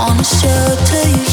wanna shelter you.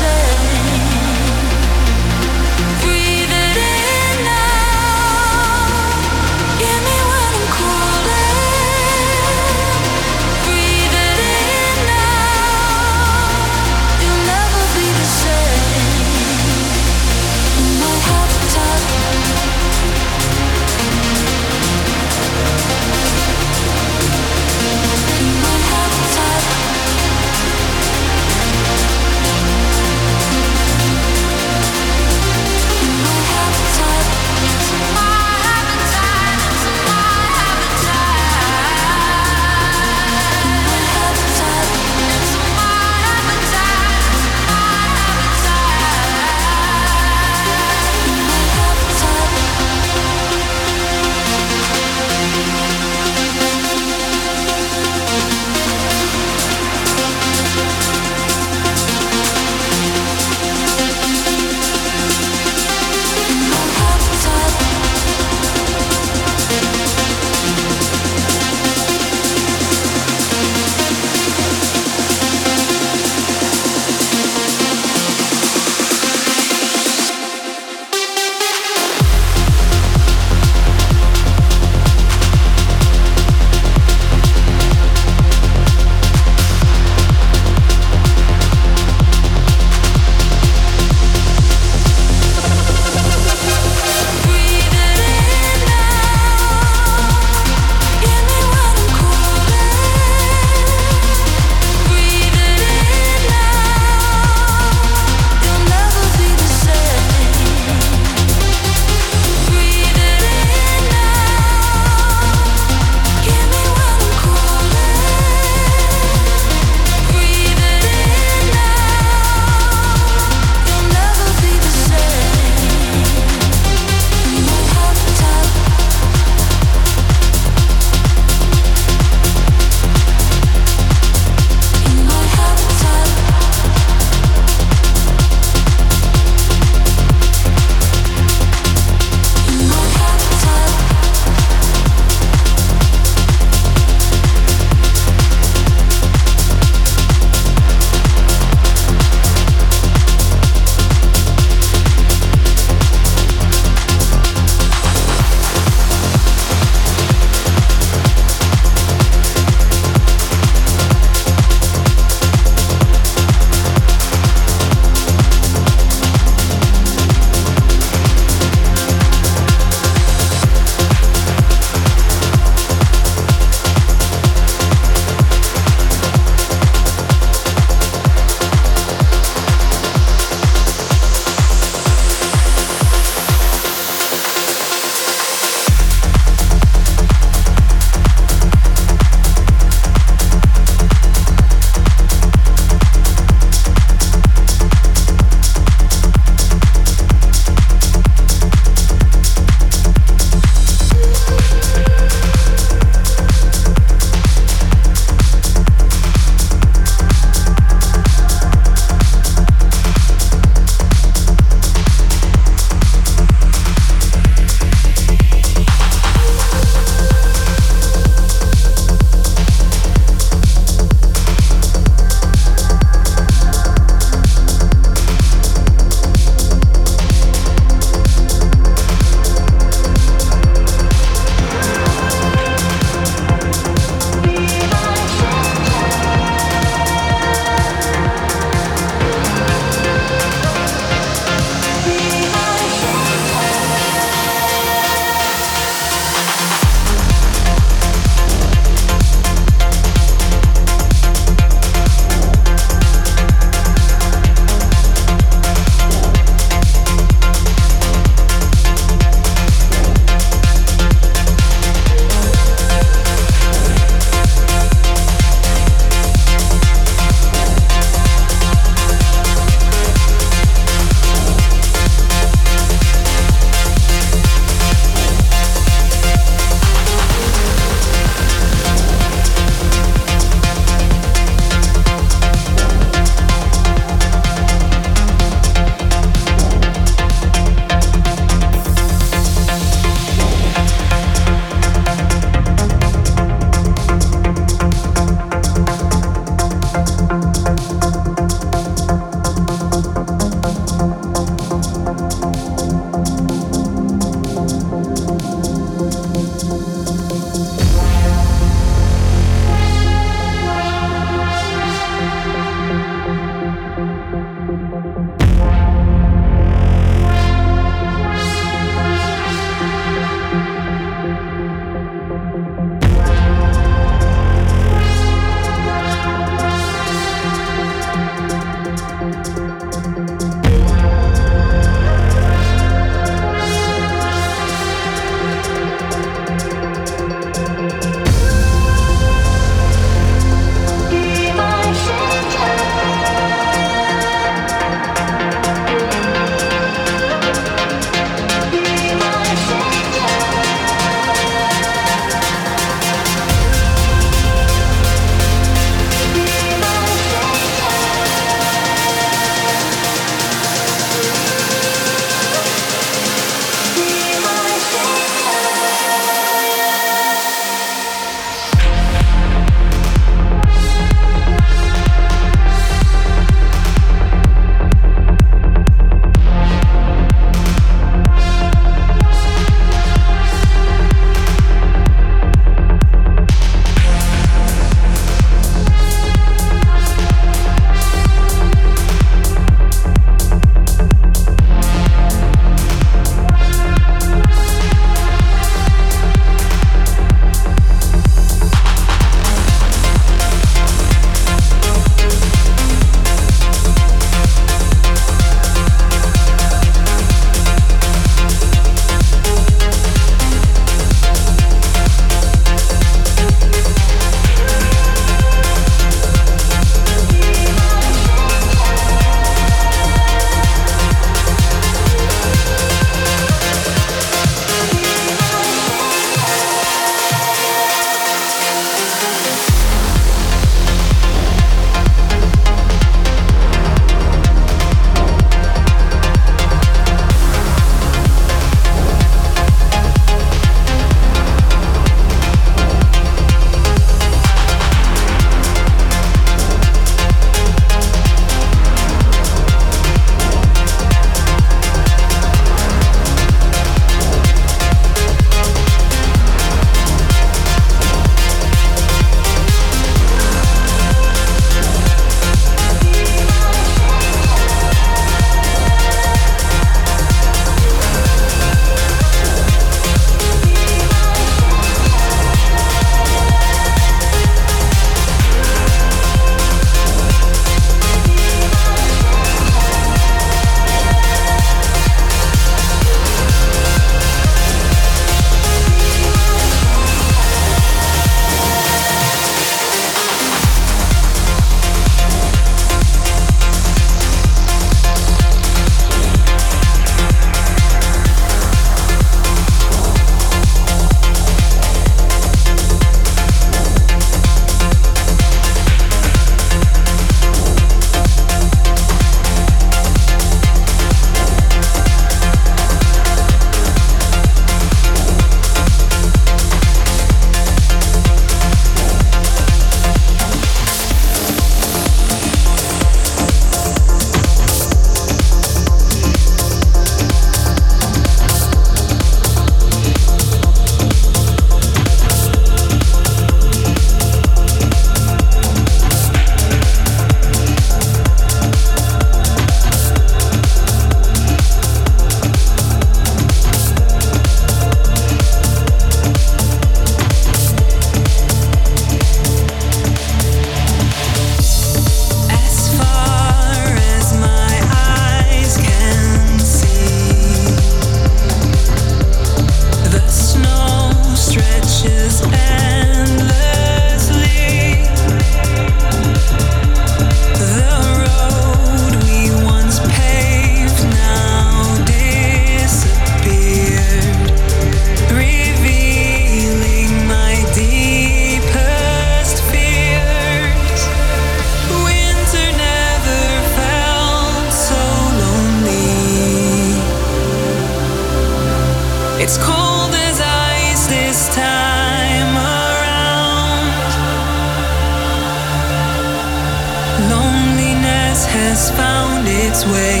has found its way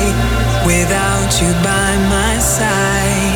without you by my side.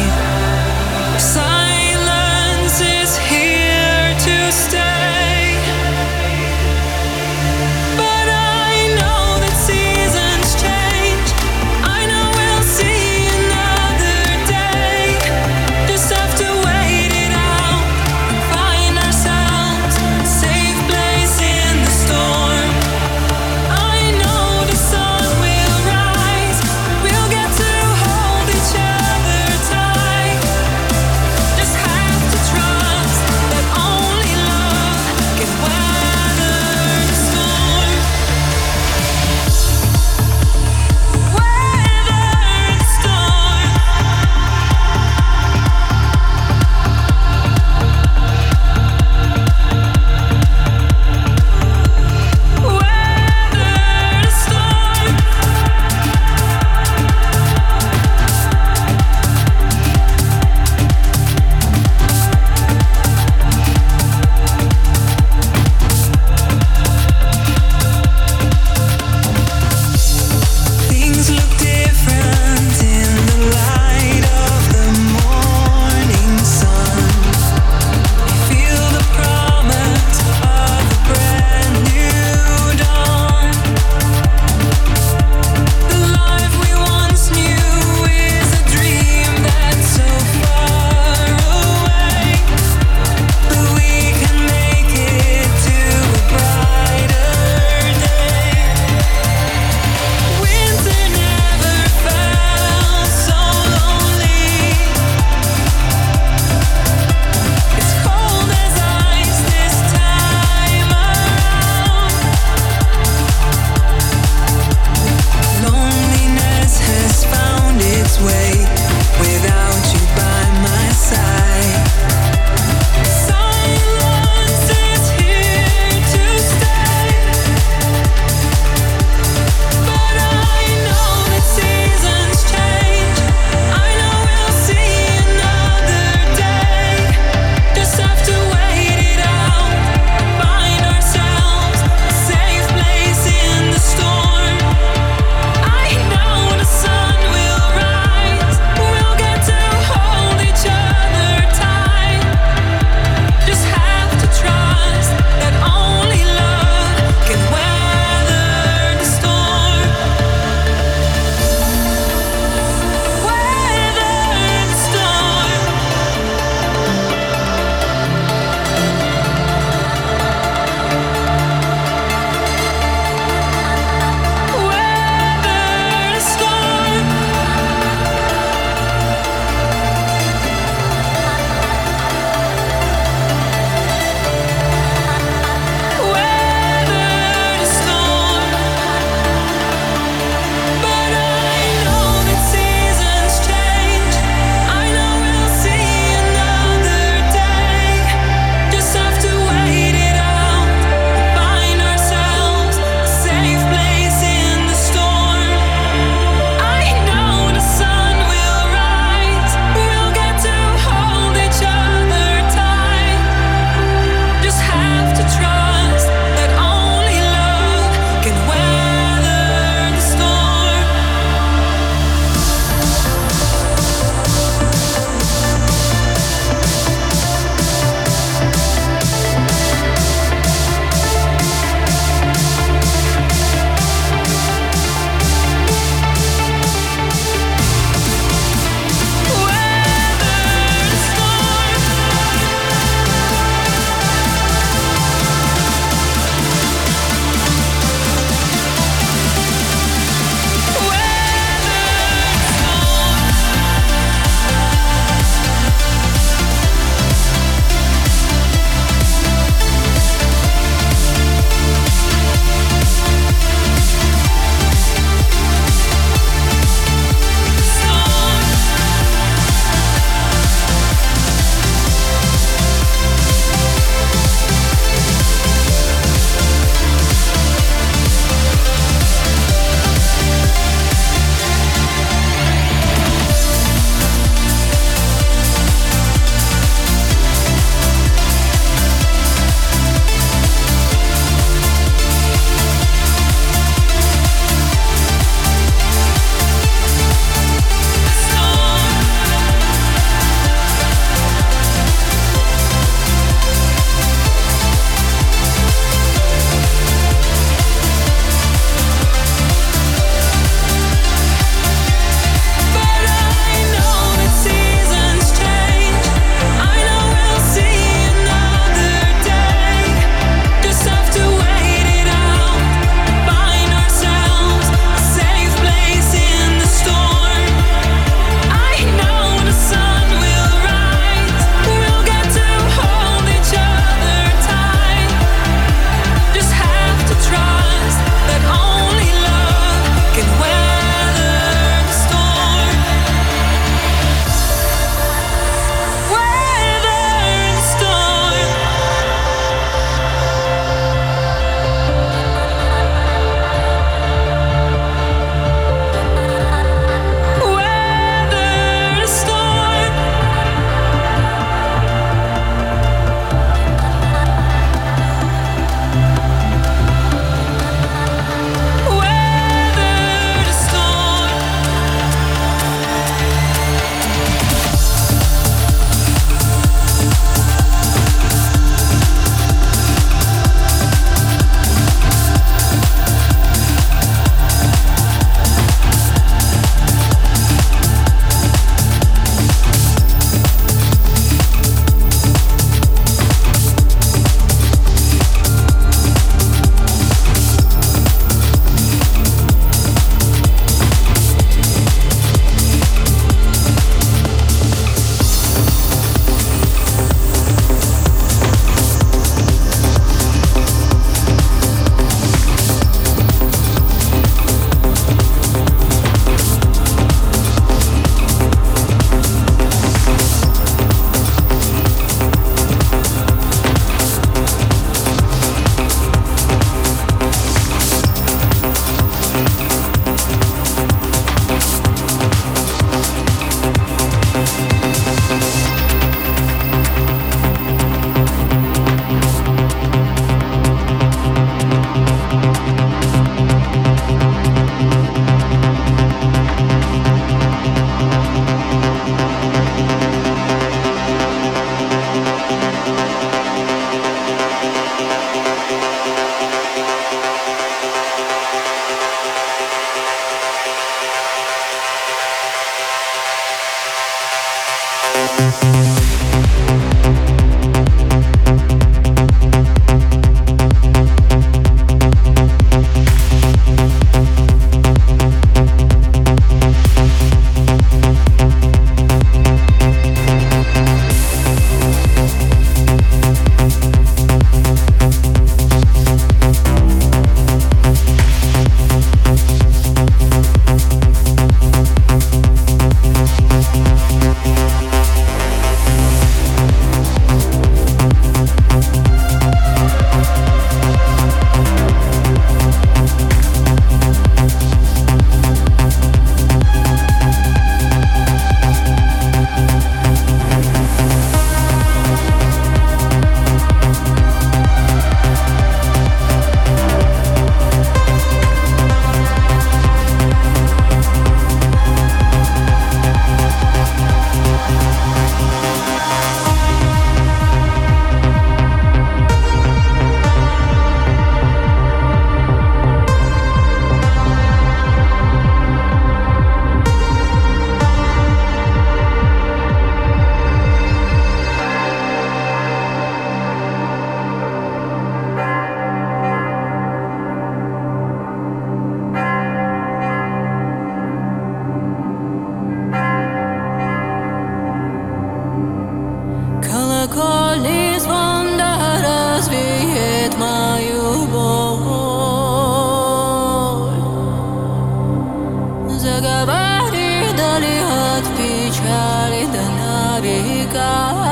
Go.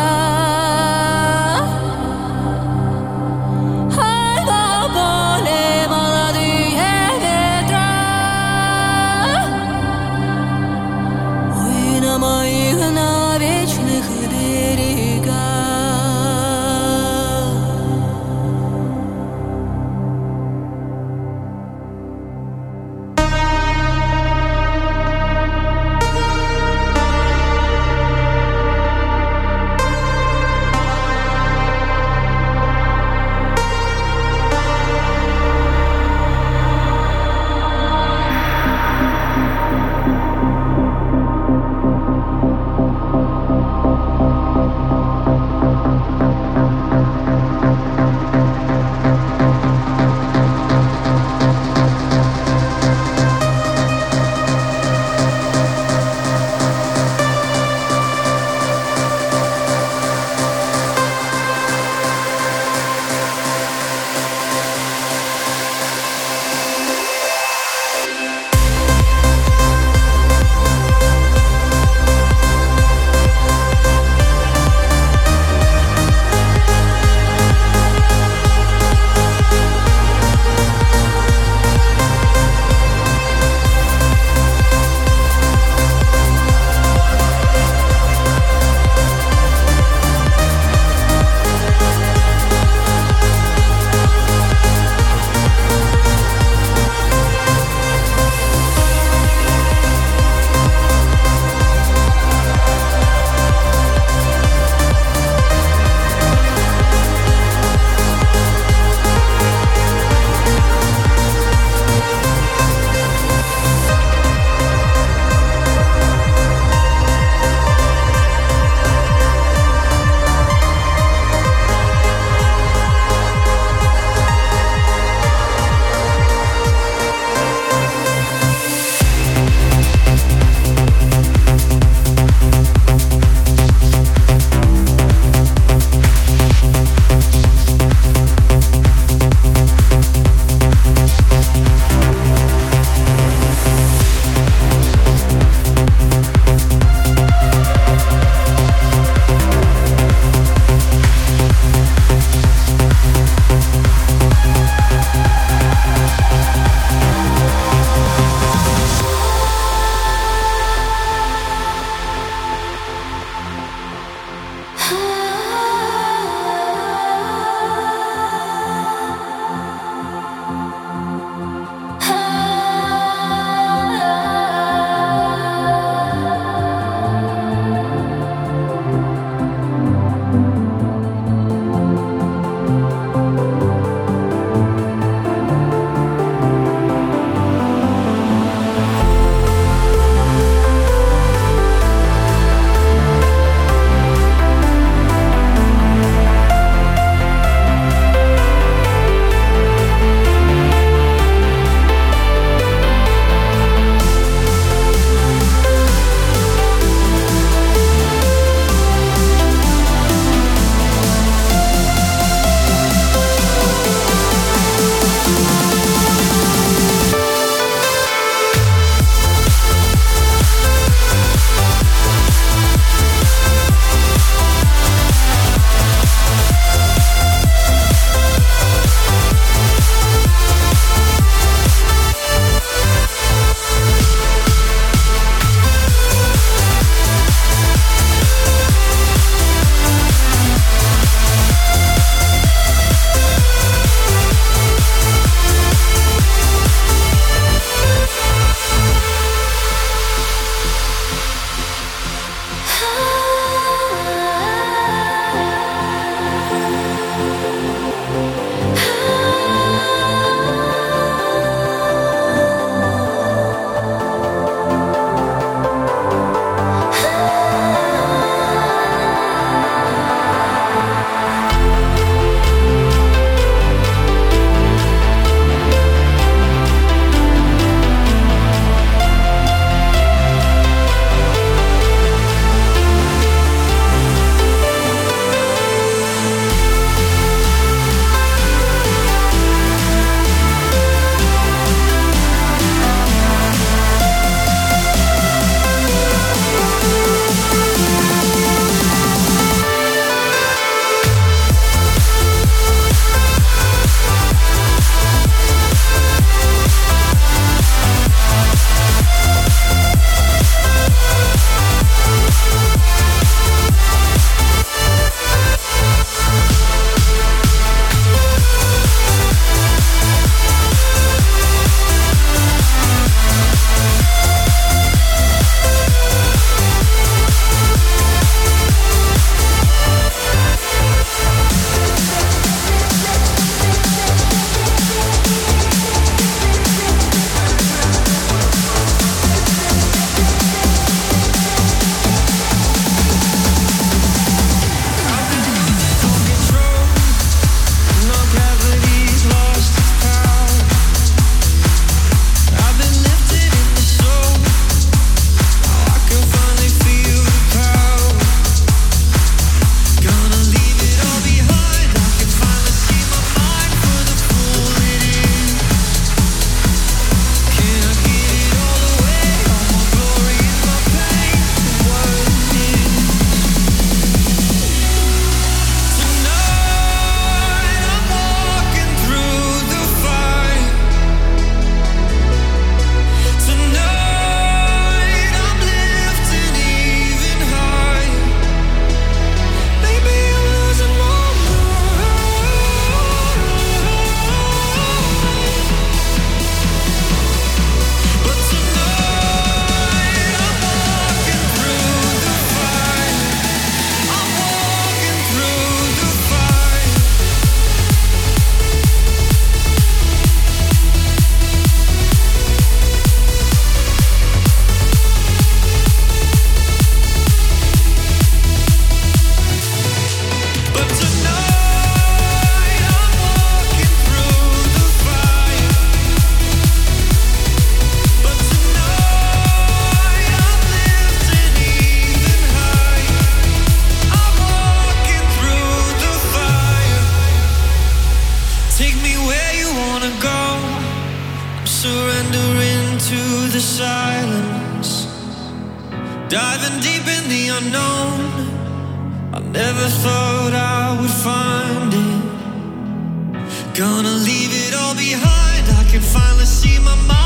Gonna leave it all behind. I can finally see my mind.